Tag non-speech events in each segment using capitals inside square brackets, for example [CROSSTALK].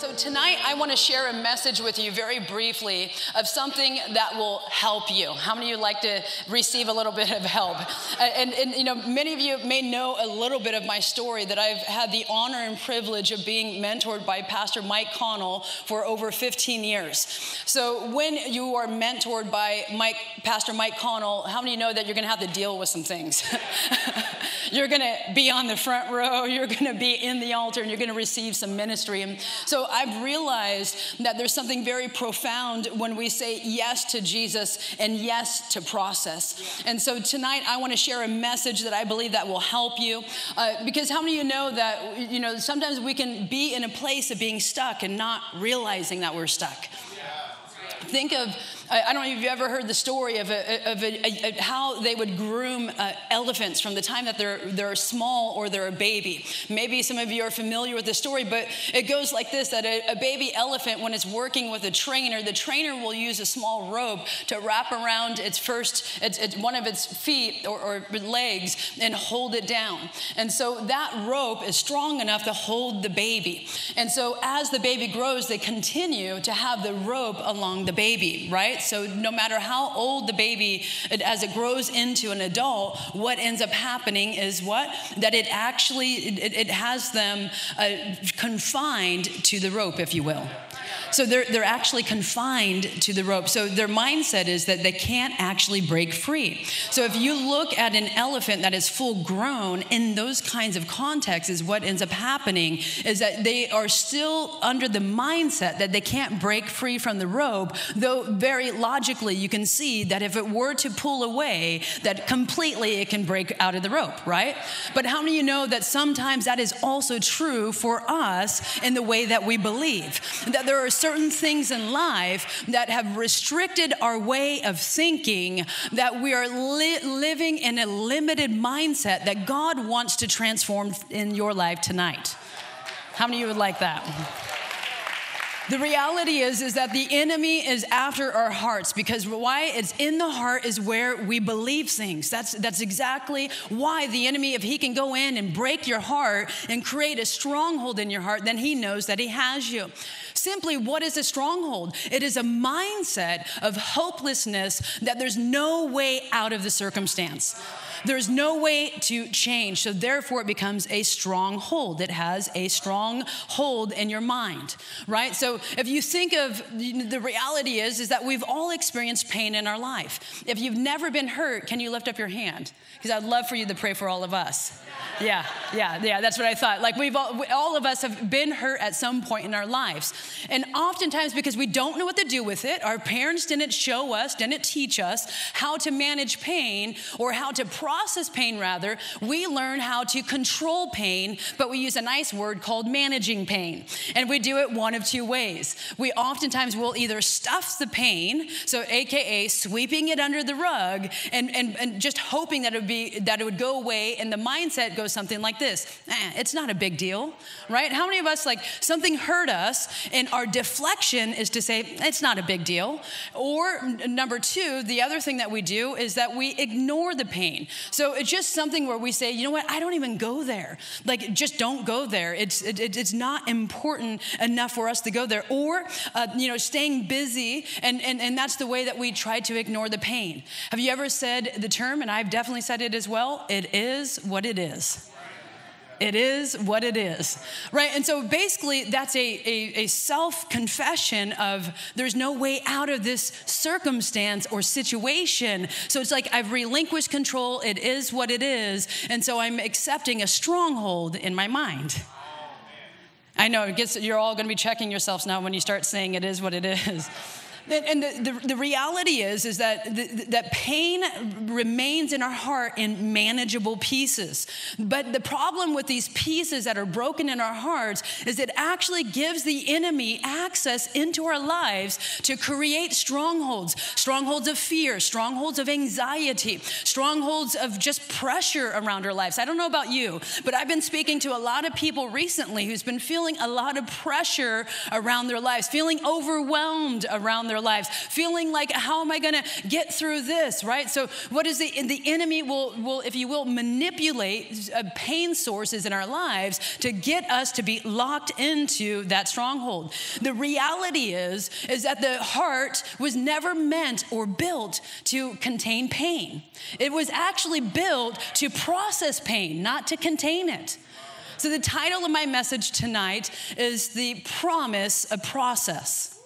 So, tonight I want to share a message with you very briefly of something that will help you. How many of you like to receive a little bit of help? And, and, you know, many of you may know a little bit of my story that I've had the honor and privilege of being mentored by Pastor Mike Connell for over 15 years. So, when you are mentored by Mike, Pastor Mike Connell, how many know that you're going to have to deal with some things? [LAUGHS] you're going to be on the front row, you're going to be in the altar, and you're going to receive some ministry. And so, I've realized that there's something very profound when we say yes to Jesus and yes to process. And so tonight I want to share a message that I believe that will help you. Uh, because how many of you know that, you know, sometimes we can be in a place of being stuck and not realizing that we're stuck. Think of I don't know if you've ever heard the story of, a, of a, a, how they would groom uh, elephants from the time that they're, they're small or they're a baby. Maybe some of you are familiar with the story, but it goes like this that a, baby elephant, when it's working with a trainer, the trainer will use a small rope to wrap around its first, its, its one of its feet or, or legs and hold it down. And so that rope is strong enough to hold the baby. And so as the baby grows, they continue to have the rope along the baby, right? So no matter how old the baby, as it grows into an adult, what ends up happening is what? That it actually, it, it has them uh, confined to the rope, if you will. So they're, they're actually confined to the rope. So their mindset is that they can't actually break free. So if you look at an elephant that is full grown in those kinds of contexts, is what ends up happening is that they are still under the mindset that they can't break free from the rope, though very logically you can see that if it were to pull away, that completely it can break out of the rope, right? But how many of you know that sometimes that is also true for us in the way that we believe? That there are certain things in life that have restricted our way of thinking, that we are li- living in a limited mindset that God wants to transform in your life tonight. How many of you would like that? The reality is is that the enemy is after our hearts because why it's in the heart is where we believe things. That's that's exactly why the enemy if he can go in and break your heart and create a stronghold in your heart then he knows that he has you. Simply, what is a stronghold? It is a mindset of hopelessness that there's no way out of the circumstance. There's no way to change. So therefore, it becomes a stronghold. It has a strong hold in your mind, right? So if you think of the reality is, is that we've all experienced pain in our life. If you've never been hurt, can you lift up your hand? Because I'd love for you to pray for all of us. Yeah, yeah, yeah, that's what I thought. Like we've all, all of us have been hurt at some point in our lives. And oftentimes because we don't know what to do with it, our parents didn't show us, didn't teach us how to manage pain or how to pain rather, we learn how to control pain, but we use a nice word called managing pain. And we do it one of two ways. We oftentimes will either stuff the pain, so AKA sweeping it under the rug and, and, and just hoping that it would be that it would go away and the mindset goes something like this eh, it's not a big deal, right? How many of us, like, something hurt us, and our deflection is to say, it's not a big deal? Or number two, the other thing that we do is that we ignore the pain. So it's just something where we say, you know what, I don't even go there. Like, just don't go there. It's, it, it's not important enough for us to go there. Or, uh, you know, staying busy, and, and, and that's the way that we try to ignore the pain. Have you ever said the term, and I've definitely said it as well, it is what it is. It is what it is, right? And so basically, that's a, a, a self confession of there's no way out of this circumstance or situation. So it's like I've relinquished control, it is what it is. And so I'm accepting a stronghold in my mind. I know, it gets, you're all gonna be checking yourselves now when you start saying it is what it is. And the, the, the, reality is, is that, the, that pain remains in our heart in manageable pieces. But the problem with these pieces that are broken in our hearts is it actually gives the enemy access into our lives to create strongholds strongholds of fear, strongholds of anxiety, strongholds of just pressure around our lives. I don't know about you, but I've been speaking to a lot of people recently who's been feeling a lot of pressure around their lives, feeling overwhelmed around their lives, feeling like, how am I going to get through this, right? So, what is the, the enemy will, will, if you will, manipulate uh, pain sources in our lives to get us to be locked into that stronghold. The reality is, is that the heart was never meant or built to contain pain. It was actually built to process pain, not to contain it. So, the title of my message tonight is The Promise of Process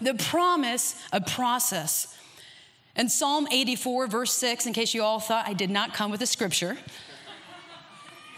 the promise of process. And Psalm 84, verse 6, in case you all thought I did not come with a scripture,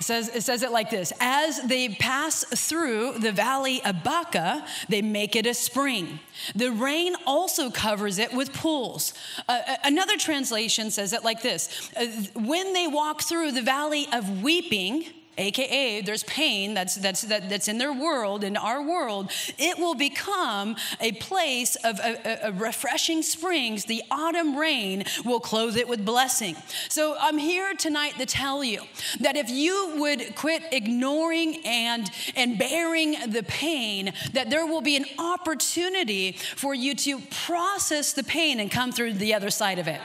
it says, it says it like this As they pass through the valley of Baca, they make it a spring. The rain also covers it with pools. Uh, another translation says it like this uh, When they walk through the valley of weeping, aka there's pain that's that's that, that's in their world in our world it will become a place of a, a, refreshing springs. The autumn rain will clothe it with blessing. So i'm here tonight to tell you that if you would quit ignoring and and bearing the pain that there will be an opportunity for you to process the pain and come through the other side of it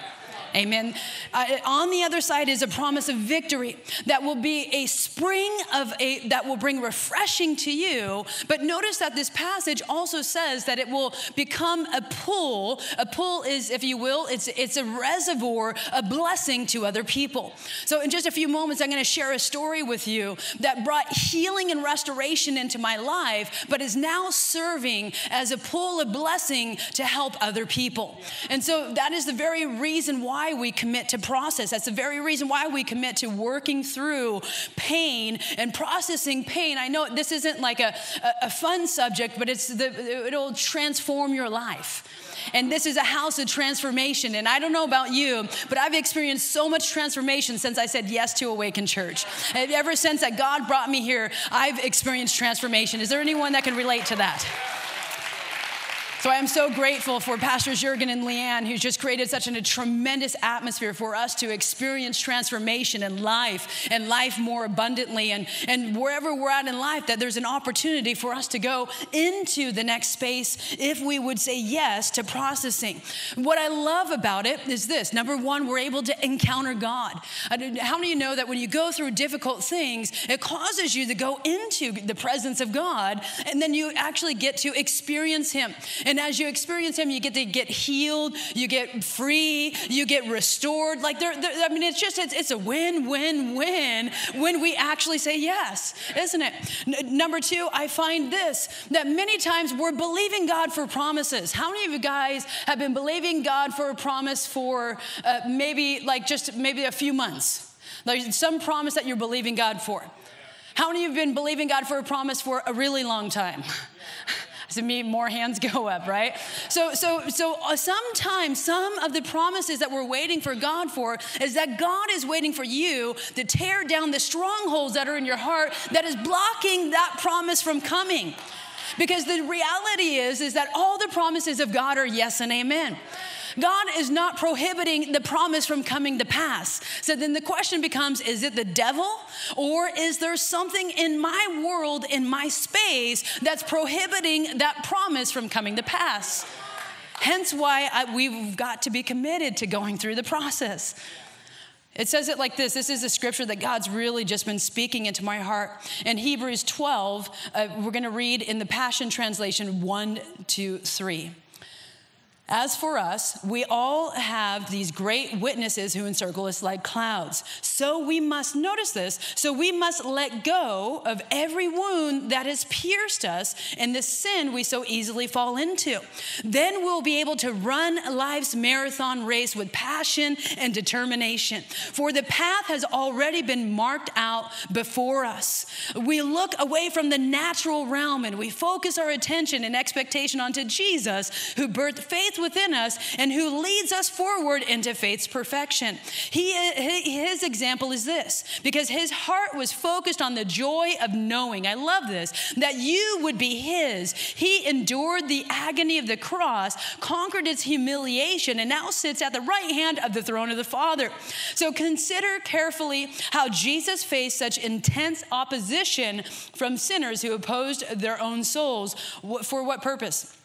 Amen. Uh, on the other side is a promise of victory that will be a spring of a that will bring refreshing to you. But notice that this passage also says that it will become a pool. A pool is, if you will, it's it's a reservoir, a blessing to other people. So in just a few moments, I'm going to share a story with you that brought healing and restoration into my life, but is now serving as a pool of blessing to help other people. And so that is the very reason why why we commit to process. That's the very reason why we commit to working through pain and processing pain. I know this isn't like a, a, fun subject, but it's the, it'll transform your life. And this is a house of transformation. And I don't know about you, but I've experienced so much transformation since I said yes to Awaken Church. And ever since that God brought me here, I've experienced transformation. Is there anyone that can relate to that? So I am so grateful for Pastors Jurgen and Leanne, who's just created such a tremendous atmosphere for us to experience transformation in life and life more abundantly. And, and wherever we're at in life, that there's an opportunity for us to go into the next space if we would say yes to processing. What I love about it is this number one, we're able to encounter God. How many of you know that when you go through difficult things, it causes you to go into the presence of God and then you actually get to experience Him? And as you experience Him, you get to get healed, you get free, you get restored. Like, I mean, it's just, it's, it's a win, win, win when we actually say yes, isn't it? N- number two, I find this that many times we're believing God for promises. How many of you guys have been believing God for a promise for uh, maybe like just maybe a few months? Like some promise that you're believing God for. How many of you have been believing God for a promise for a really long time? [LAUGHS] to me, more hands [LAUGHS] go up, right? So, so, so uh, sometimes some of the promises that we're waiting for God for is that God is waiting for you to tear down the strongholds that are in your heart that is blocking that promise from coming. Because the reality is, is that all the promises of God are yes and amen. God is not prohibiting the promise from coming to pass. So then the question becomes is it the devil or is there something in my world, in my space, that's prohibiting that promise from coming to pass? Hence why I, we've got to be committed to going through the process. It says it like this. This is a scripture that God's really just been speaking into my heart. In Hebrews 12, uh, we're going to read in the Passion Translation 1 to 3. As for us, we all have these great witnesses who encircle us like clouds. So we must, notice this, so we must let go of every wound that has pierced us and the sin we so easily fall into. Then we'll be able to run life's marathon race with passion and determination. For the path has already been marked out before us. We look away from the natural realm and we focus our attention and expectation onto Jesus, who birthed faith within us and who leads us forward into faith's perfection. He, his example is this because his heart was focused on the joy of knowing, I love this, that you would be his. He endured the agony of the cross, conquered its humiliation, and now sits at the right hand of the throne of the Father. So consider carefully how Jesus faced such intense opposition from sinners who opposed their own souls. For what purpose?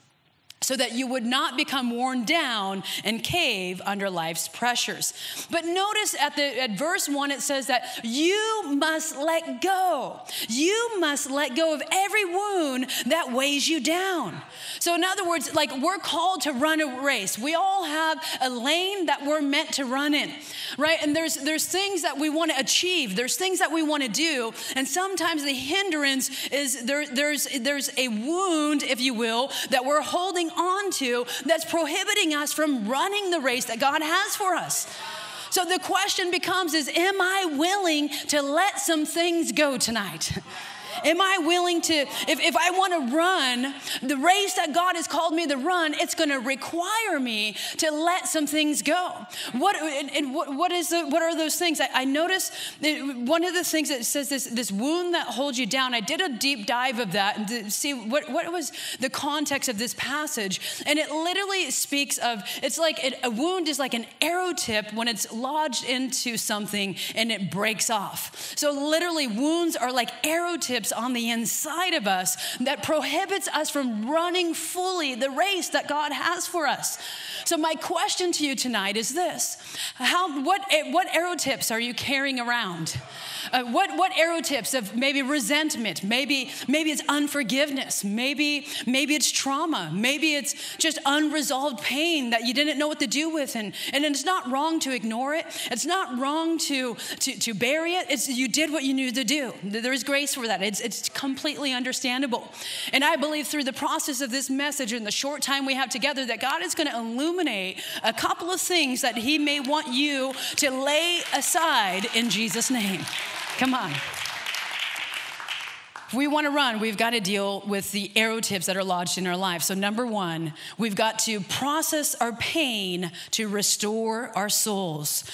So that you would not become worn down and cave under life's pressures. But notice at the at verse 1 it says that you must let go. You must let go of every wound that weighs you down. So in other words, like we're called to run a race. We all have a lane that we're meant to run in. Right? And there's there's things that we want to achieve. There's things that we want to do, and sometimes the hindrance is there there's there's a wound if you will that we're holding on to that's prohibiting us from running the race that God has for us. So the question becomes is am I willing to let some things go tonight? [LAUGHS] Am I willing to, if, if I want to run the race that God has called me to run, it's going to require me to let some things go. What, and, and what, what, is the, what are those things? I, I notice one of the things that says this, this wound that holds you down. I did a deep dive of that to see what, what was the context of this passage. And it literally speaks of, it's like it, a wound is like an arrow tip when it's lodged into something and it breaks off. So literally, wounds are like arrow tips on the inside of us that prohibits us from running fully the race that God has for us. So, my question to you tonight is this How, what, what arrow tips are you carrying around? Uh, what, what arrow tips of maybe resentment? Maybe, maybe it's unforgiveness. Maybe, maybe it's trauma. Maybe it's just unresolved pain that you didn't know what to do with. And, and it's not wrong to ignore it. It's not wrong to, to, to bury it. It's, you did what you needed to do. There is grace for that. It's, it's completely understandable. And I believe through the process of this message and the short time we have together that God is going to illuminate a couple of things that He may want you to lay aside in Jesus' name. Come on. If we want to run, we've got to deal with the arrow tips that are lodged in our life. So, number one, we've got to process our pain to restore our souls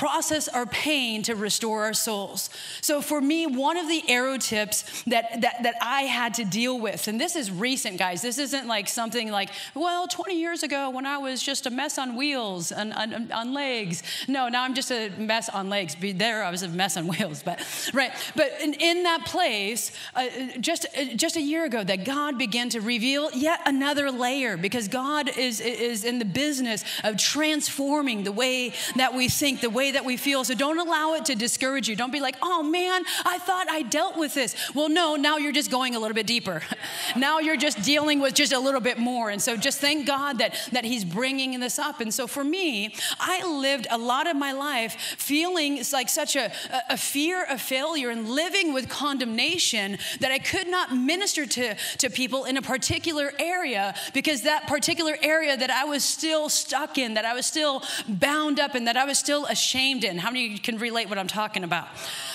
process our pain to restore our souls. So for me, one of the arrow tips that, that, that I had to deal with, and this is recent, guys, this isn't like something like, well, 20 years ago when I was just a mess on wheels and on, on legs. No, now I'm just a mess on legs. Be there, I was a mess on [LAUGHS] wheels, but right. But in, in that place, uh, just, uh, just a year ago, that God began to reveal yet another layer because God is, is in the business of transforming the way that we think, the way that we feel. So don't allow it to discourage you. Don't be like, oh man, I thought I dealt with this. Well, no, now you're just going a little bit deeper. [LAUGHS] now you're just dealing with just a little bit more. And so just thank God that, that He's bringing this up. And so for me, I lived a lot of my life feeling like such a, a fear of failure and living with condemnation that I could not minister to, to people in a particular area because that particular area that I was still stuck in, that I was still bound up in, that I was still ashamed in. How many can relate what I'm talking about?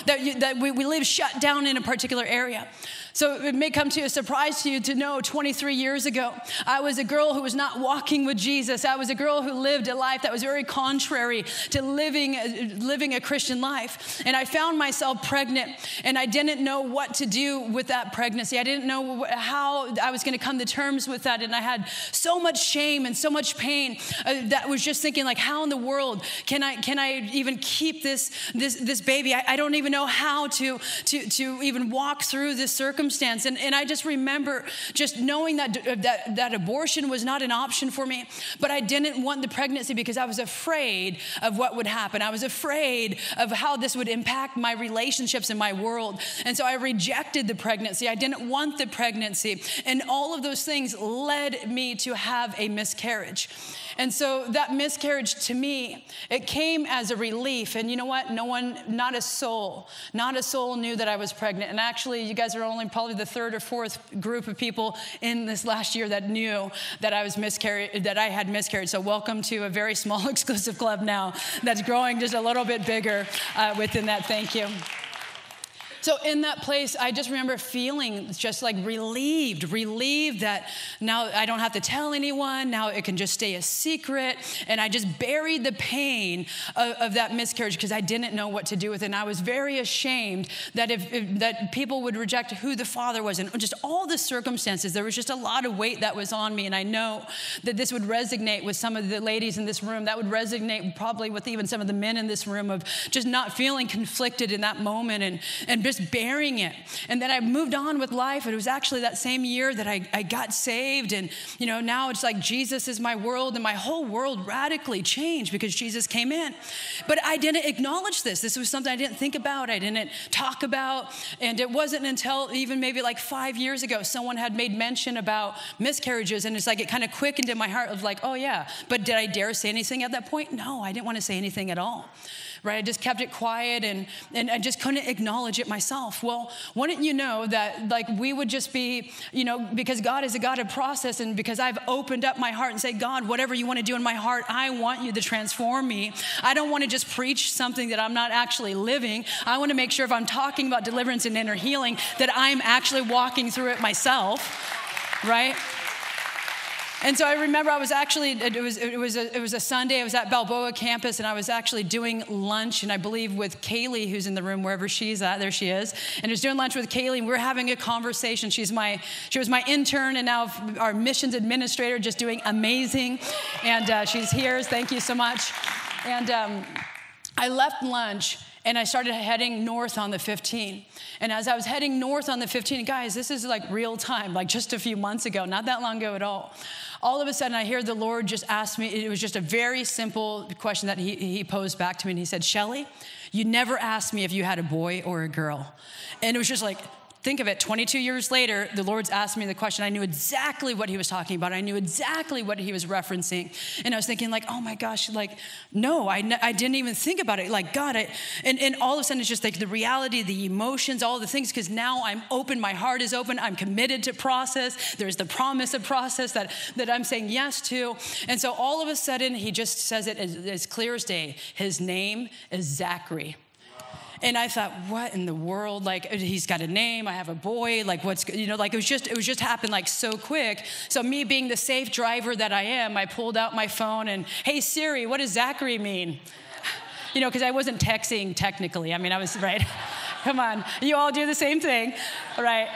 That, you, that we, we live shut down in a particular area. So it may come to a surprise to you to know 23 years ago, I was a girl who was not walking with Jesus. I was a girl who lived a life that was very contrary to living, living a Christian life. And I found myself pregnant, and I didn't know what to do with that pregnancy. I didn't know how I was going to come to terms with that. And I had so much shame and so much pain uh, that was just thinking, like, how in the world can I, can I even keep this, this, this baby? I, I don't even know how to, to, to even walk through this circumstance circumstance. And, and I just remember just knowing that, that, that abortion was not an option for me, but I didn't want the pregnancy because I was afraid of what would happen. I was afraid of how this would impact my relationships in my world. And so I rejected the pregnancy. I didn't want the pregnancy. And all of those things led me to have a miscarriage. And so that miscarriage to me, it came as a relief. And you know what? No one, not a soul, not a soul knew that I was pregnant. And actually, you guys are only probably the third or fourth group of people in this last year that knew that I was miscarried, that I had miscarried. So welcome to a very small [LAUGHS] exclusive club now that's growing just a little bit bigger uh, within that. Thank you. So in that place, I just remember feeling just like relieved, relieved that now I don't have to tell anyone. Now it can just stay a secret. And I just buried the pain of, of that miscarriage because I didn't know what to do with it. And I was very ashamed that if, if that people would reject who the father was and just all the circumstances. There was just a lot of weight that was on me. And I know that this would resonate with some of the ladies in this room. That would resonate probably with even some of the men in this room of just not feeling conflicted in that moment and, and just just bearing it. And then I moved on with life. It was actually that same year that I, I got saved. And, you know, now it's like Jesus is my world, and my whole world radically changed because Jesus came in. But I didn't acknowledge this. This was something I didn't think about, I didn't talk about. And it wasn't until even maybe like five years ago, someone had made mention about miscarriages. And it's like it kind of quickened in my heart of like, oh, yeah. But did I dare say anything at that point? No, I didn't want to say anything at all right? I just kept it quiet and, and I just couldn't acknowledge it myself. Well, wouldn't you know that like we would just be, you know, because God is a God of process and because I've opened up my heart and say, God, whatever you want to do in my heart, I want you to transform me. I don't want to just preach something that I'm not actually living. I want to make sure if I'm talking about deliverance and inner healing, that I'm actually walking through it myself, right? And so I remember I was actually, it was, it, was a, it was a Sunday, I was at Balboa campus, and I was actually doing lunch, and I believe with Kaylee, who's in the room, wherever she's at, there she is. And I was doing lunch with Kaylee, and we were having a conversation. She's my, she was my intern, and now our missions administrator, just doing amazing. And uh, she's here, thank you so much. And um, I left lunch, and I started heading north on the 15. And as I was heading north on the 15, guys, this is like real time, like just a few months ago, not that long ago at all all of a sudden I hear the Lord just ask me, it was just a very simple question that he, he posed back to me. And he said, Shelly, you never asked me if you had a boy or a girl. And it was just like, think of it 22 years later the lord's asked me the question. I knew exactly what he was talking about. I knew exactly what he was referencing. And i was thinking like oh my gosh like no i, I didn't even think about it. Like god I, and, and all of a sudden it's just like the reality the emotions all the things because now i'm open my heart is open i'm committed to process. There's the promise of process that, that i'm saying yes to. And so all of a sudden he just says it as, as clear as day. His name is zachary and I thought, what in the world? Like, uh, he's got a name. I have a boy. Like, what's you know? Like, it was just it was just happened like so quick. So me being the safe driver that I am, I pulled out my phone and, hey Siri, what does Zachary mean? [SIGHS] You know, because I wasn't texting technically. I mean, I was right. [LAUGHS] Come on, you all do the same thing, right?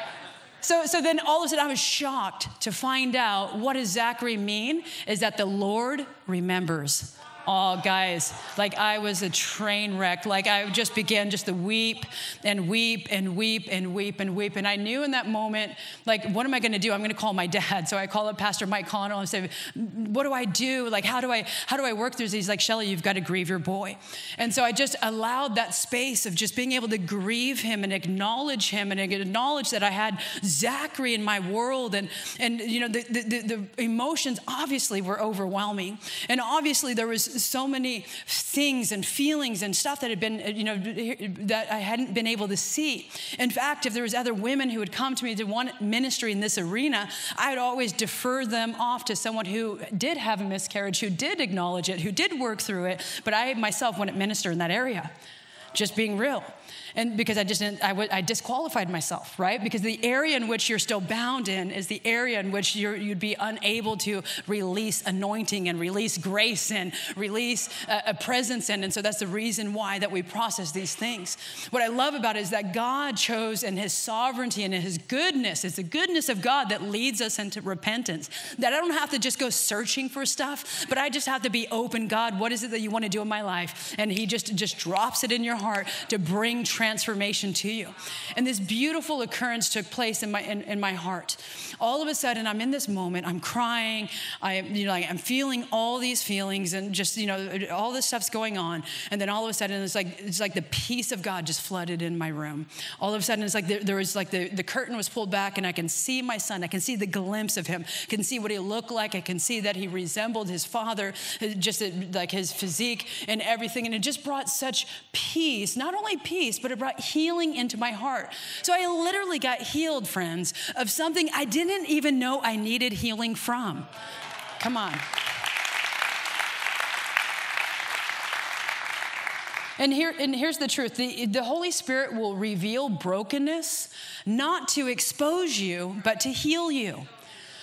So, so then all of a sudden I was shocked to find out what does Zachary mean is that the Lord remembers. Oh, guys, like I was a train wreck. Like I just began just to weep and weep and weep and weep and weep. And I knew in that moment, like, what am I going to do? I'm going to call my dad. So I call up Pastor Mike Connell and say, what do I do? Like, how do I, how do I work through this? He's like, Shelly, you've got to grieve your boy. And so I just allowed that space of just being able to grieve him and acknowledge him and acknowledge that I had Zachary in my world. And, and you know, the, the, the emotions obviously were overwhelming. And obviously there was so many things and feelings and stuff that had been, you know, that I hadn't been able to see. In fact, if there was other women who would come to me to want ministry in this arena, I would always defer them off to someone who did have a miscarriage, who did acknowledge it, who did work through it, but I myself wouldn't minister in that area. Just being real and because I just didn't, I, w- I disqualified myself, right? Because the area in which you're still bound in is the area in which you would be unable to release anointing and release grace and release a, a presence in. And so that's the reason why that we process these things. What I love about it is that God chose in His sovereignty and in His goodness. It's the goodness of God that leads us into repentance. That I don't have to just go searching for stuff, but I just have to be open. God, what is it that you want to do in my life? And He just just drops it in your heart to bring. Transformation to you. And this beautiful occurrence took place in my, in, in my heart. All of a sudden, I'm in this moment, I'm crying, I, you know, I'm feeling all these feelings and just, you know, all this stuff's going on. And then all of a sudden, it's like, it's like the peace of God just flooded in my room. All of a sudden, it's like there, there was like the, the curtain was pulled back and I can see my son. I can see the glimpse of him, I can see what he looked like. I can see that he resembled his father, just like his physique and everything. And it just brought such peace, not only peace, but it brought healing into my heart. So I literally got healed, friends, of something I didn't even know I needed healing from. Come on. And, here, and here's the truth the, the Holy Spirit will reveal brokenness not to expose you, but to heal you.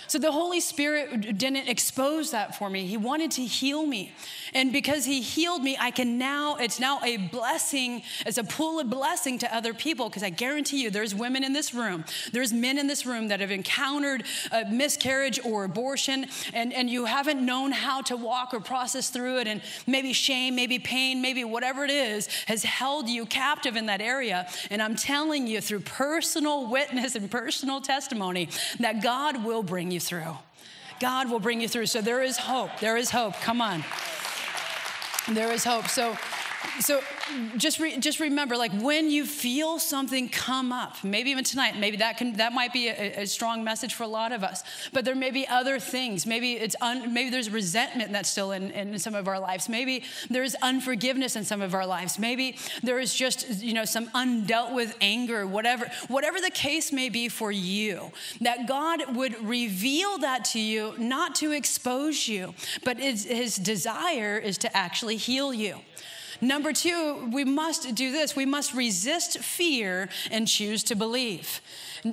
So the Holy Spirit didn't expose that for me. He wanted to heal me. And because He healed me, I can now, it's now a blessing, it's a pool of blessing to other people. Because I guarantee you, there's women in this room, there's men in this room that have encountered a miscarriage or abortion, and, and you haven't known how to walk or process through it. And maybe shame, maybe pain, maybe whatever it is has held you captive in that area. And I'm telling you through personal witness and personal testimony that God will bring you you through. God will bring you through. So there is hope. There is hope. Come on. There is hope. So so just re, just remember like when you feel something come up maybe even tonight maybe that can that might be a, a strong message for a lot of us but there may be other things. Maybe it's un, maybe there's resentment that's still in, in some of our lives. Maybe there's unforgiveness in some of our lives. Maybe there is just you know some undealt with anger whatever whatever the case may be for you that god would reveal that to you not to expose you but his, his desire is to actually heal you Number two, we must do this. We must resist fear and choose to believe.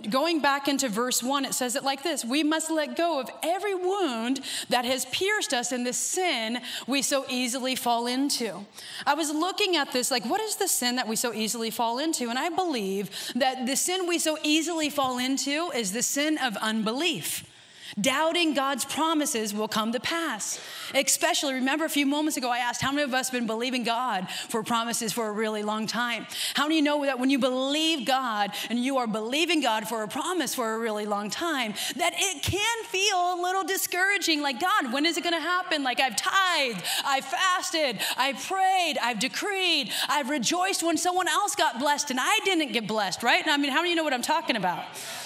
Going back into verse one, it says it like this We must let go of every wound that has pierced us in the sin we so easily fall into. I was looking at this, like, what is the sin that we so easily fall into? And I believe that the sin we so easily fall into is the sin of unbelief. Doubting God's promises will come to pass. Especially, remember a few moments ago, I asked how many of us have been believing God for promises for a really long time? How many know that when you believe God and you are believing God for a promise for a really long time, that it can feel a little discouraging like, God, when is it gonna happen? Like, I've tithed, I've fasted, I've prayed, I've decreed, I've rejoiced when someone else got blessed and I didn't get blessed, right? I mean, how many of you know what I'm talking about?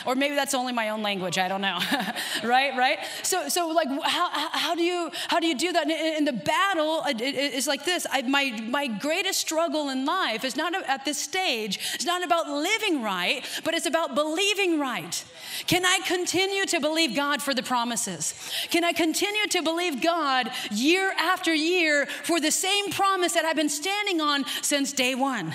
Or maybe that's only my own language, I don't know, [LAUGHS] right? Right? So, so like, how, how, do you, how do you do that? In the battle uh, is like this. I, my, my greatest struggle in life is not at this stage, it's not about living right, but it's about believing right. Can I continue to believe God for the promises? Can I continue to believe God year after year for the same promise that I've been standing on since day one?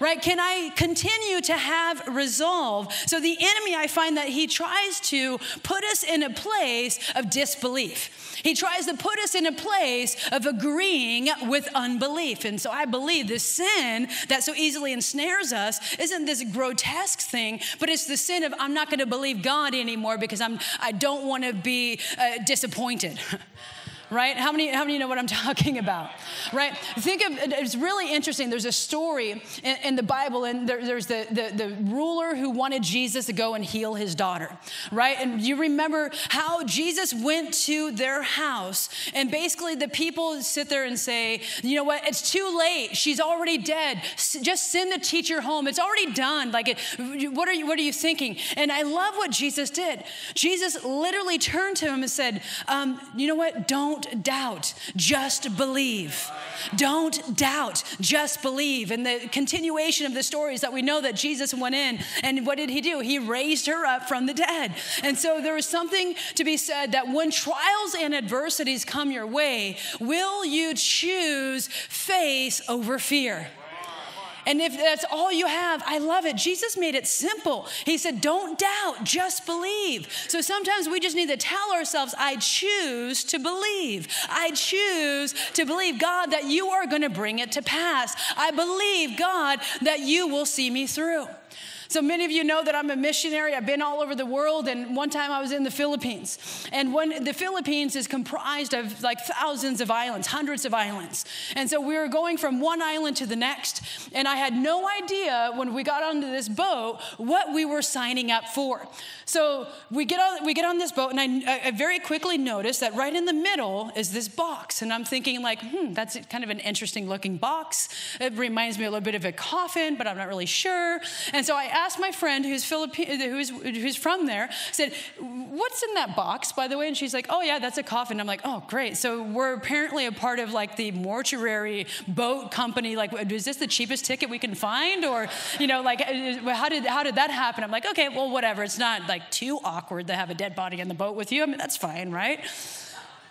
right? Can I continue to have resolve? So the enemy, I find that he tries to put us in a place of disbelief. He tries to put us in a place of agreeing with unbelief. And so I believe this sin that so easily ensnares us isn't this grotesque thing, but it's the sin of I'm not going to believe God anymore because I'm I don't want to be uh, disappointed. [LAUGHS] right? How many, how many know what I'm [LAUGHS] talking about, right? Think of it's really interesting. There's a story in, in the Bible, and there, there's the, the, the ruler who wanted Jesus to go and heal his daughter, right? And you remember how Jesus went to their house, and basically the people sit there and say, you know what? It's too late. She's already dead. Just send the teacher home. It's already done. Like, what are you, what are you thinking? And I love what Jesus did. Jesus literally turned to him and said, um, you know what? Don't don't doubt, just believe. Don't doubt, just believe. And the continuation of the story is that we know that Jesus went in and what did he do? He raised her up from the dead. And so there is something to be said that when trials and adversities come your way, will you choose faith over fear? And if that's all you have, I love it. Jesus made it simple. He said, Don't doubt, just believe. So sometimes we just need to tell ourselves, I choose to believe. I choose to believe, God, that you are going to bring it to pass. I believe, God, that you will see me through. So many of you know that I'm a missionary. I've been all over the world, and one time I was in the Philippines. And when the Philippines is comprised of like thousands of islands, hundreds of islands. And so we were going from one island to the next, and I had no idea when we got onto this boat what we were signing up for. So we get on, we get on this boat, and I, I very quickly noticed that right in the middle is this box, and I'm thinking like, hmm, that's kind of an interesting looking box. It reminds me a little bit of a coffin, but I'm not really sure. And so I asked my friend who's, Philippi- who's, who's from there, said, What's in that box, by the way? And she's like, Oh, yeah, that's a coffin. I'm like, Oh, great. So we're apparently a part of like the mortuary boat company. Like, is this the cheapest ticket we can find? Or, you know, like, how did, how did that happen? I'm like, Okay, well, whatever. It's not like too awkward to have a dead body in the boat with you. I mean, that's fine, right?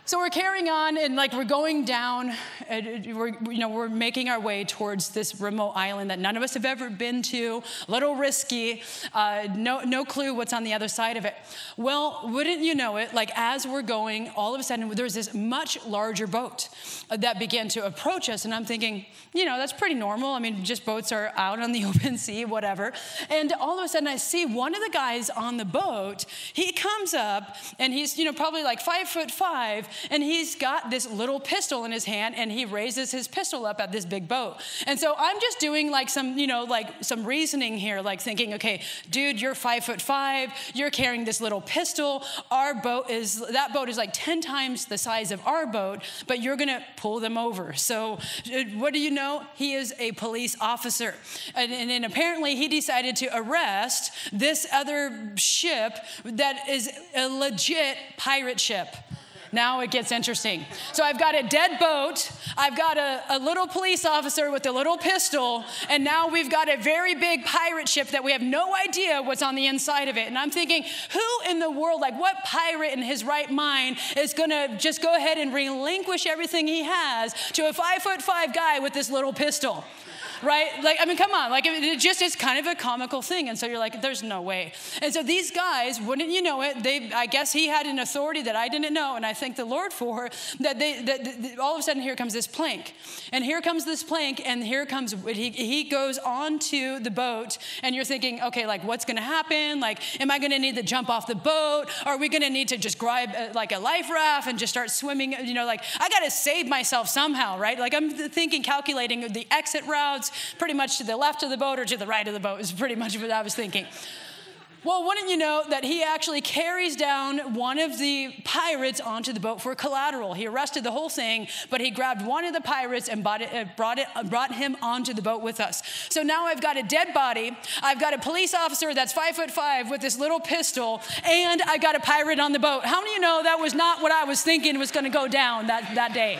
So we're carrying on and like we're going down, we're, you know, we're making our way towards this remote island that none of us have ever been to, a little risky, uh, no, no clue what's on the other side of it. Well, wouldn't you know it, like as we're going, all of a sudden there's this much larger boat that began to approach us. And I'm thinking, you know, that's pretty normal. I mean, just boats are out on the [LAUGHS] open sea, whatever. And all of a sudden I see one of the guys on the boat, he comes up and he's, you know, probably like five foot five and he's got this little pistol in his hand and he raises his pistol up at this big boat. And so I'm just doing like some, you know, like some reasoning here, like thinking, okay, dude, you're five foot five, you're carrying this little pistol. Our boat is, that boat is like 10 times the size of our boat, but you're gonna pull them over. So uh, what do you know? He is a police officer. And, and, and apparently he decided to arrest this other ship that is a legit pirate ship. Now it gets interesting. So I've got a dead boat, I've got a, a, little police officer with a little pistol, and now we've got a very big pirate ship that we have no idea what's on the inside of it. And I'm thinking, who in the world, like what pirate in his right mind is gonna just go ahead and relinquish everything he has to a five foot five guy with this little pistol? Right? Like, I mean, come on, like it just is kind of a comical thing. And so you're like, there's no way. And so these guys, wouldn't you know it? They, I guess he had an authority that I didn't know, and I thank the Lord for that. They, that, that all of a sudden, here comes this plank, and here comes this plank, and here comes he, he goes onto the boat, and you're thinking, okay, like what's going to happen? Like, am I going to need to jump off the boat? Are we going to need to just grab uh, like a life raft and just start swimming? You know, like I got to save myself somehow, right? Like I'm thinking, calculating the exit routes pretty much to the left of the boat or to the right of the boat, is pretty much what I was thinking. Well, wouldn't you know that he actually carries down one of the pirates onto the boat for collateral? He arrested the whole thing, but he grabbed one of the pirates and brought, it, uh, brought, it, brought him onto the boat with us. So now I've got a dead body, I've got a police officer that's five foot five with this little pistol, and I got a pirate on the boat. How many of you know that was not what I was thinking was going to go down that, that day?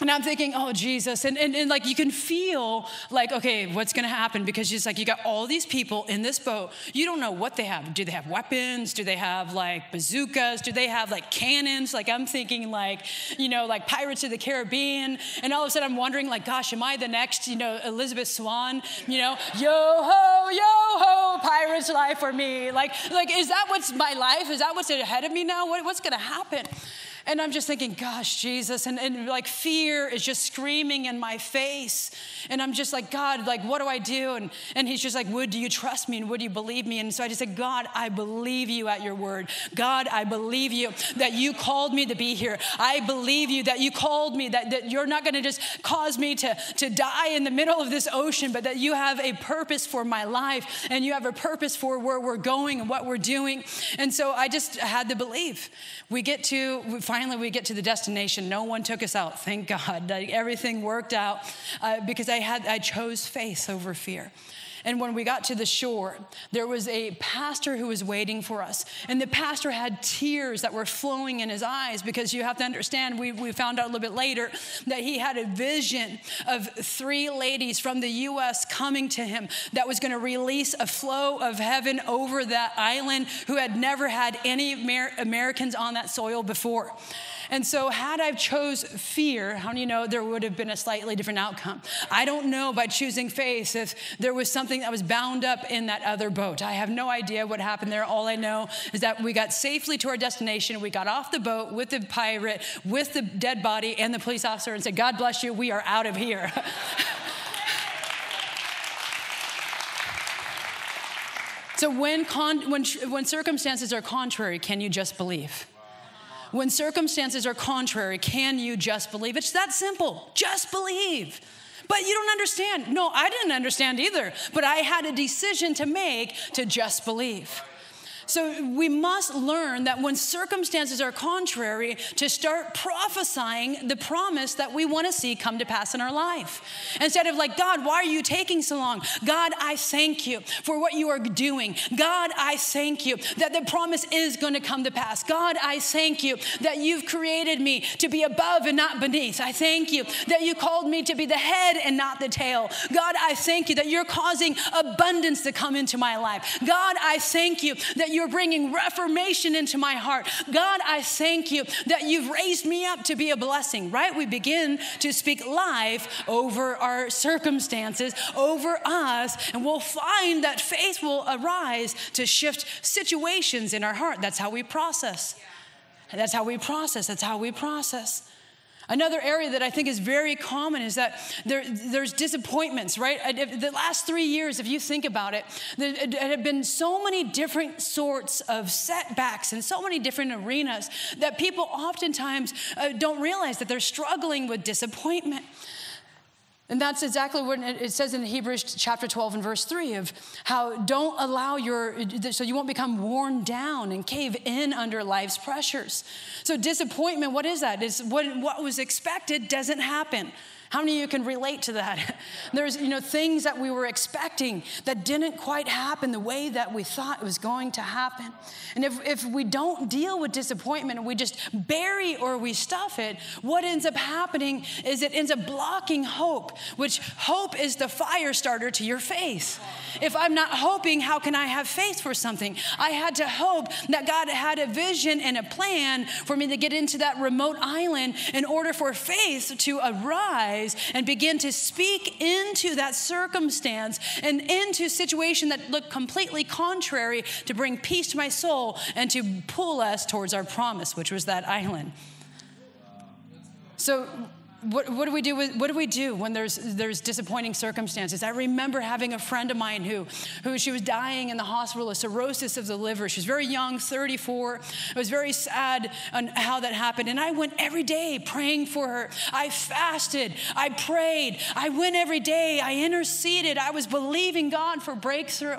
And I'm thinking, oh, Jesus. And, and, and like you can feel like, okay, what's going to happen? Because it's like you got all these people in this boat. You don't know what they have. Do they have weapons? Do they have like bazookas? Do they have like cannons? Like I'm thinking like, you know, like Pirates of the Caribbean. And all of a sudden I'm wondering like, gosh, am I the next, you know, Elizabeth Swann? You know, yo ho, yo ho, pirate's life for me. Like, like is that what's my life? Is that what's ahead of me now? What, what's going to happen? And I'm just thinking, gosh, Jesus. And, and like fear is just screaming in my face. And I'm just like, God, like, what do I do? And, and he's just like, Would do you trust me? And would you believe me? And so I just said, God, I believe you at your word. God, I believe you that you called me to be here. I believe you that you called me, that, that you're not going to just cause me to, to die in the middle of this ocean, but that you have a purpose for my life and you have a purpose for where we're going and what we're doing. And so I just had to believe. We get to, finally we get to the destination. No one took us out, thank God. Like, everything worked out uh, because I had, I chose faith over fear. And when we got to the shore, there was a pastor who was waiting for us. And the pastor had tears that were flowing in his eyes because you have to understand, we, we found out a little bit later that he had a vision of three ladies from the U.S. coming to him that was going to release a flow of heaven over that island who had never had any Amer- Americans on that soil before. And so, had I chose fear, how do you know there would have been a slightly different outcome? I don't know by choosing faith if there was something that was bound up in that other boat. I have no idea what happened there. All I know is that we got safely to our destination. We got off the boat with the pirate, with the dead body, and the police officer, and said, God bless you, we are out of here. [LAUGHS] So when, con- when, when circumstances are contrary, can you just believe? When circumstances are contrary, can you just believe? It's that simple. Just believe. But you don't understand. No, I didn't understand either. But I had a decision to make to just believe. So we must learn that when circumstances are contrary, to start prophesying the promise that we want to see come to pass in our life. Instead of like, God, why are you taking so long? God, I thank you for what you are doing. God, I thank you that the promise is going to come to pass. God, I thank you that you've created me to be above and not beneath. I thank you that you called me to be the head and not the tail. God, I thank you that you're causing abundance to come into my life. God, I thank you that you you're bringing reformation into my heart. God, I thank you that you've raised me up to be a blessing, right? We begin to speak life over our circumstances, over us, and we'll find that faith will arise to shift situations in our heart. That's how we process. That's how we process. That's how we process. Another area that I think is very common is that there, there's disappointments, right? The last three years, if you think about it, there have been so many different sorts of setbacks and so many different arenas that people oftentimes uh, don't realize that they're struggling with disappointment. And that's exactly what it says in Hebrews chapter 12 and verse 3 of how don't allow your, so you won't become worn down and cave in under life's pressures. So, disappointment, what is that? Is what, what was expected doesn't happen. How many of you can relate to that? [LAUGHS] There's, you know, things that we were expecting that didn't quite happen the way that we thought it was going to happen. And if, if we don't deal with disappointment and we just bury or we stuff it, what ends up happening is it ends up blocking hope, which hope is the fire starter to your faith. If I'm not hoping, how can I have faith for something? I had to hope that God had a vision and a plan for me to get into that remote island in order for faith to arise and begin to speak into that circumstance and into situation that looked completely contrary to bring peace to my soul and to pull us towards our promise, which was that island. So what, what, do we do with, what do we do when there's, there's disappointing circumstances? I remember having a friend of mine who, who she was dying in the hospital of cirrhosis of the liver. She was very young, 34. It was very sad on how that happened. And I went every day praying for her. I fasted. I prayed. I went every day. I interceded. I was believing God for breakthrough.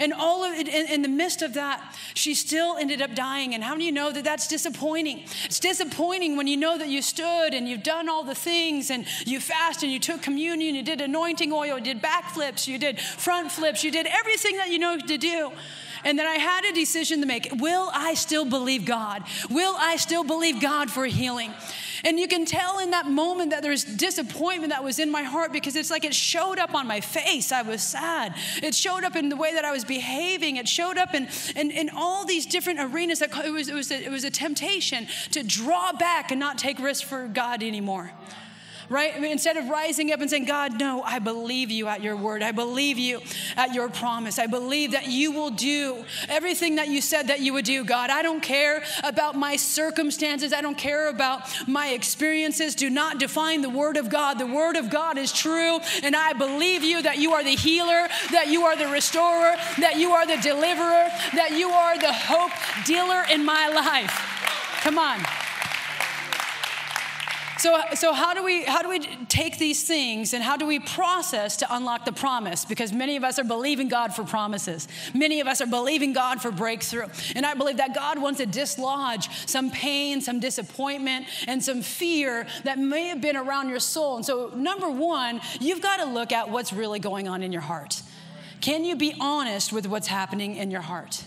And all of it, in, in the midst of that, she still ended up dying. And how do you know that that's disappointing? It's disappointing when you know that you stood and you've done all the things and you fasted and you took communion, you did anointing oil, you did backflips, you did front flips, you did everything that you know to do. And then I had a decision to make. Will I still believe God? Will I still believe God for healing? And you can tell in that moment that there's disappointment that was in my heart because it's like it showed up on my face. I was sad. It showed up in the way that I was behaving. It showed up in, in, in all these different arenas. That it, was, it, was a, it was a temptation to draw back and not take risks for God anymore right? I mean, instead of rising up and saying, God, no, I believe you at your word. I believe you at your promise. I believe that you will do everything that you said that you would do, God. I don't care about my circumstances. I don't care about my experiences. Do not define the word of God. The word of God is true, and I believe you that you are the healer, that you are the restorer, that you are the deliverer, that you are the hope dealer in my life. Come on. So, so how, do we, how do we take these things and how do we process to unlock the promise? Because many of us are believing God for promises. Many of us are believing God for breakthrough. And I believe that God wants to dislodge some pain, some disappointment, and some fear that may have been around your soul. And so, number one, you've got to look at what's really going on in your heart. Can you be honest with what's happening in your heart?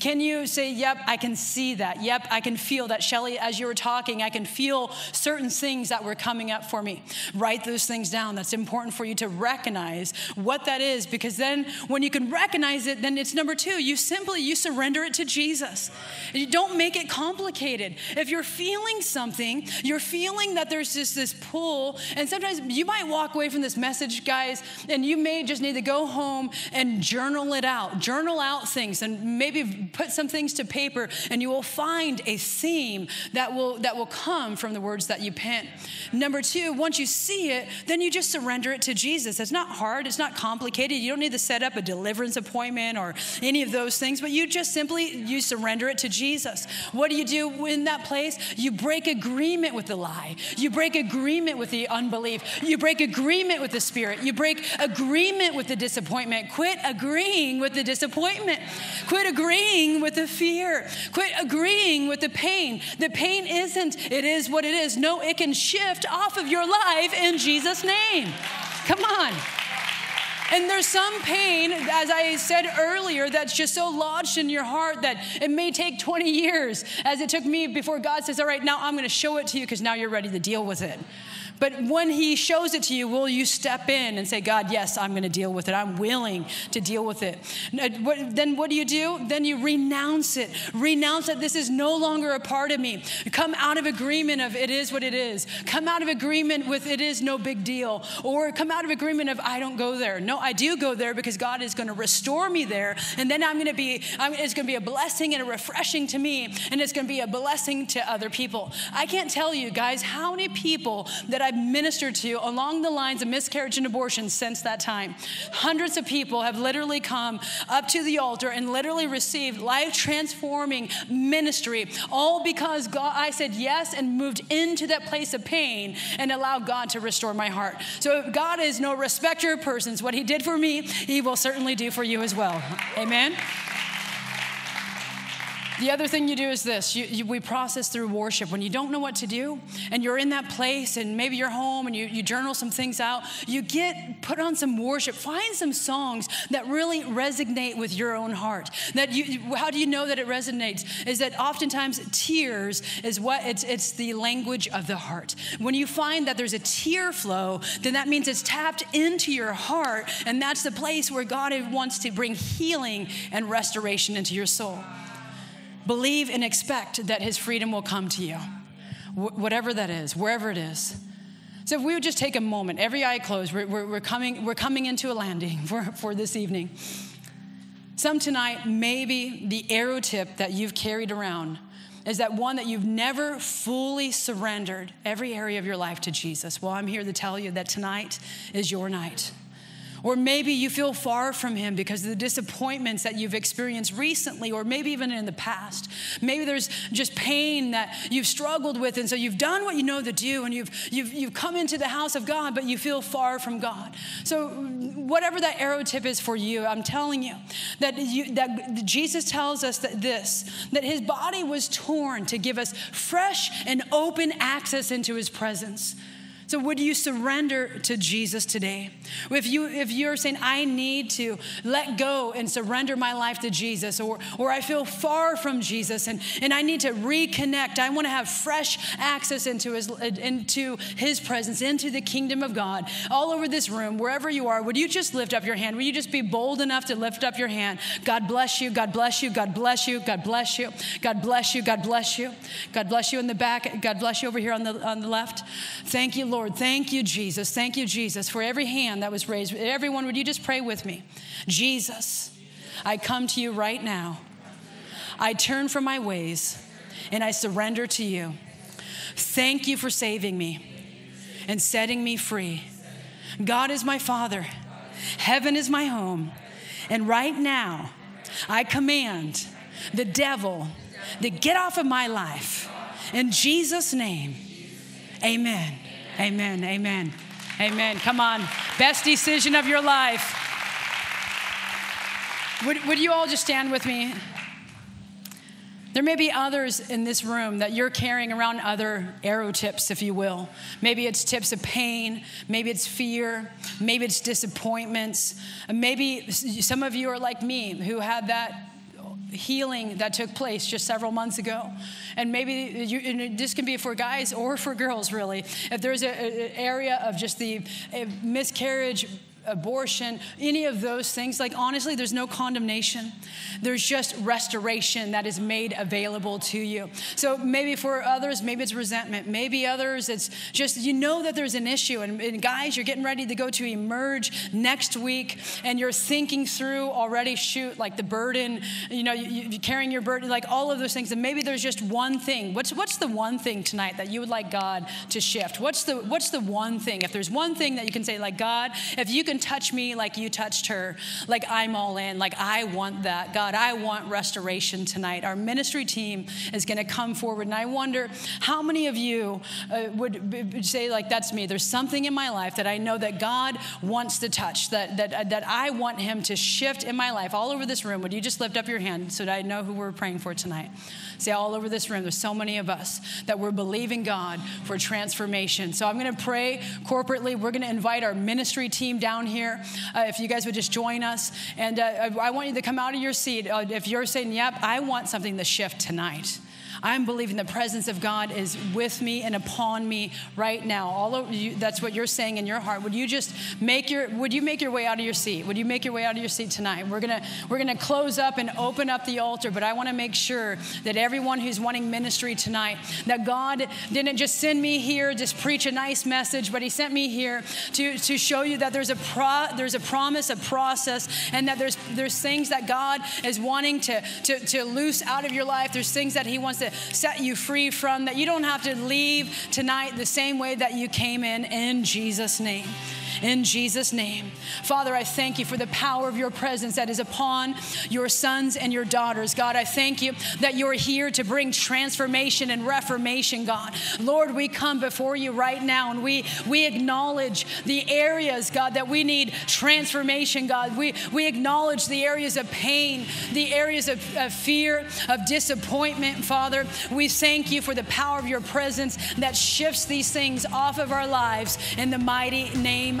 Can you say, Yep, I can see that. Yep, I can feel that. Shelly, as you were talking, I can feel certain things that were coming up for me. Write those things down. That's important for you to recognize what that is because then when you can recognize it, then it's number two. You simply you surrender it to Jesus. You don't make it complicated. If you're feeling something, you're feeling that there's just this pull, and sometimes you might walk away from this message, guys, and you may just need to go home and journal it out. Journal out things and maybe maybe put some things to paper and you will find a theme that will that will come from the words that you pen. Number two, once you see it, then you just surrender it to Jesus. It's not hard, it's not complicated. You don't need to set up a deliverance appointment or any of those things, but you just simply you surrender it to Jesus. What do you do in that place? You break agreement with the lie. You break agreement with the unbelief. You break agreement with the spirit. You break agreement with the disappointment. Quit agreeing with the disappointment. Quit agreeing with the fear. Quit agreeing with the pain. The pain isn't, it is what it is. No, it can shift off of your life in Jesus' name. Come on. And there's some pain, as I said earlier, that's just so lodged in your heart that it may take 20 years, as it took me before God says, All right, now I'm going to show it to you because now you're ready to deal with it. But when He shows it to you, will you step in and say, God, yes, I'm going to deal with it. I'm willing to deal with it. Uh, then what do you do? Then you renounce it. Renounce that this is no longer a part of me. Come out of agreement of it is what it is. Come out of agreement with it is no big deal. Or come out of agreement of I don't go there. No, I do go there because God is going to restore me there. And then I'm going to be, I'm, it's going to be a blessing and a refreshing to me. And it's going to be a blessing to other people. I can't tell you guys how many people that I I've ministered to along the lines of miscarriage and abortion since that time. Hundreds of people have literally come up to the altar and literally received life transforming ministry, all because God, I said yes and moved into that place of pain and allowed God to restore my heart. So God is no respecter of persons. What He did for me, He will certainly do for you as well. Amen. The other thing you do is this you, you, we process through worship. When you don't know what to do and you're in that place and maybe you're home and you, you journal some things out, you get put on some worship. Find some songs that really resonate with your own heart. That you, how do you know that it resonates? Is that oftentimes tears is what it's, it's the language of the heart. When you find that there's a tear flow, then that means it's tapped into your heart, and that's the place where God wants to bring healing and restoration into your soul. Believe and expect that His freedom will come to you, Wh- whatever that is, wherever it is. So if we would just take a moment, every eye closed, we're, we're, we're, coming, we're coming into a landing [LAUGHS] for, for this evening. Some tonight, maybe the arrow tip that you've carried around is that one that you've never fully surrendered every area of your life to Jesus. Well, I'm here to tell you that tonight is your night. Or maybe you feel far from Him because of the disappointments that you've experienced recently, or maybe even in the past. Maybe there's just pain that you've struggled with, and so you've done what you know to do, and you've, you've, you've come into the house of God, but you feel far from God. So, whatever that arrow tip is for you, I'm telling you that, you, that Jesus tells us that this, that His body was torn to give us fresh and open access into His presence. So would you surrender to Jesus today? If you if you're saying I need to let go and surrender my life to Jesus or or I feel far from Jesus and and I need to reconnect. I want to have fresh access into his into his presence, into the kingdom of God. All over this room, wherever you are, would you just lift up your hand? Would you just be bold enough to lift up your hand? God bless you. God bless you. God bless you. God bless you. God bless you. God bless you. God bless you in the back. God bless you over here on the on the left. Thank you, Lord. Lord. Thank you, Jesus. Thank you, Jesus, for every hand that was raised. Everyone, would you just pray with me? Jesus, I come to you right now. I turn from my ways and I surrender to you. Thank you for saving me and setting me free. God is my Father, heaven is my home. And right now, I command the devil to get off of my life. In Jesus' name, amen. Amen. Amen. Amen. Come on. Best decision of your life. Would, would you all just stand with me? There may be others in this room that you're carrying around other arrow tips, if you will. Maybe it's tips of pain, maybe it's fear, maybe it's disappointments. Maybe some of you are like me who had that healing that took place just several months ago. And maybe you, this can be for guys or for girls, really. If there's an area of just the eh, miscarriage, abortion, any of those things, like honestly, there's no condemnation. There's just restoration that is made available to you. So maybe for others, maybe it's resentment. Maybe others, it's just you know that there's an issue. And, and guys, you're getting ready to go to Emerge next week, and you're thinking through already, shoot, like the burden, you know, you, you carrying your burden, like all of those things. And maybe there's just one thing. What's, what's the one thing tonight that you would like God to shift? What's the, what's the one thing? If there's one thing that you can say, like, God, if you can touch me like you touched her, like I'm all in, like I want that. God, I want restoration tonight. Our ministry team is going to come forward. And I wonder how many of you uh, would say, like, that's me. There's something in my life that I know that God wants to touch, that, that, uh, that I want Him to shift in my life. All over this room, would you just lift up your hand so that I know who we're praying for tonight? Say, all over this room, there's so many of us that we're believing God for transformation. So I'm going to pray corporately. We're going to invite our ministry team down here. Uh, if you guys would just join us. And uh, I want you to come out of your seat. Uh, if you're saying, yep, I want something to shift tonight. I'm believing the presence of God is with me and upon me right now. All of you, that's what you're saying in your heart. Would you just make your would you make your way out of your seat? Would you make your way out of your seat tonight? We're gonna we're gonna close up and open up the altar, but I want to make sure that everyone who's wanting ministry tonight, that God didn't just send me here, just preach a nice message, but He sent me here to, to show you that there's a pro, there's a promise, a process, and that there's there's things that God is wanting to, to, to loose out of your life. There's things that He wants to set you free from, that you don't have to leave tonight the same way that you came in, in Jesus' name in Jesus' name. Father, I thank you for the power of your presence that is upon your sons and your daughters. God, I thank you that you're here to bring transformation and reformation, God. Lord, we come before you right now and we, we acknowledge the areas, God, that we need transformation, God. We, we acknowledge the areas of pain, the areas of, of fear, of disappointment, Father. We thank you for the power of your presence that shifts these things off of our lives in the mighty name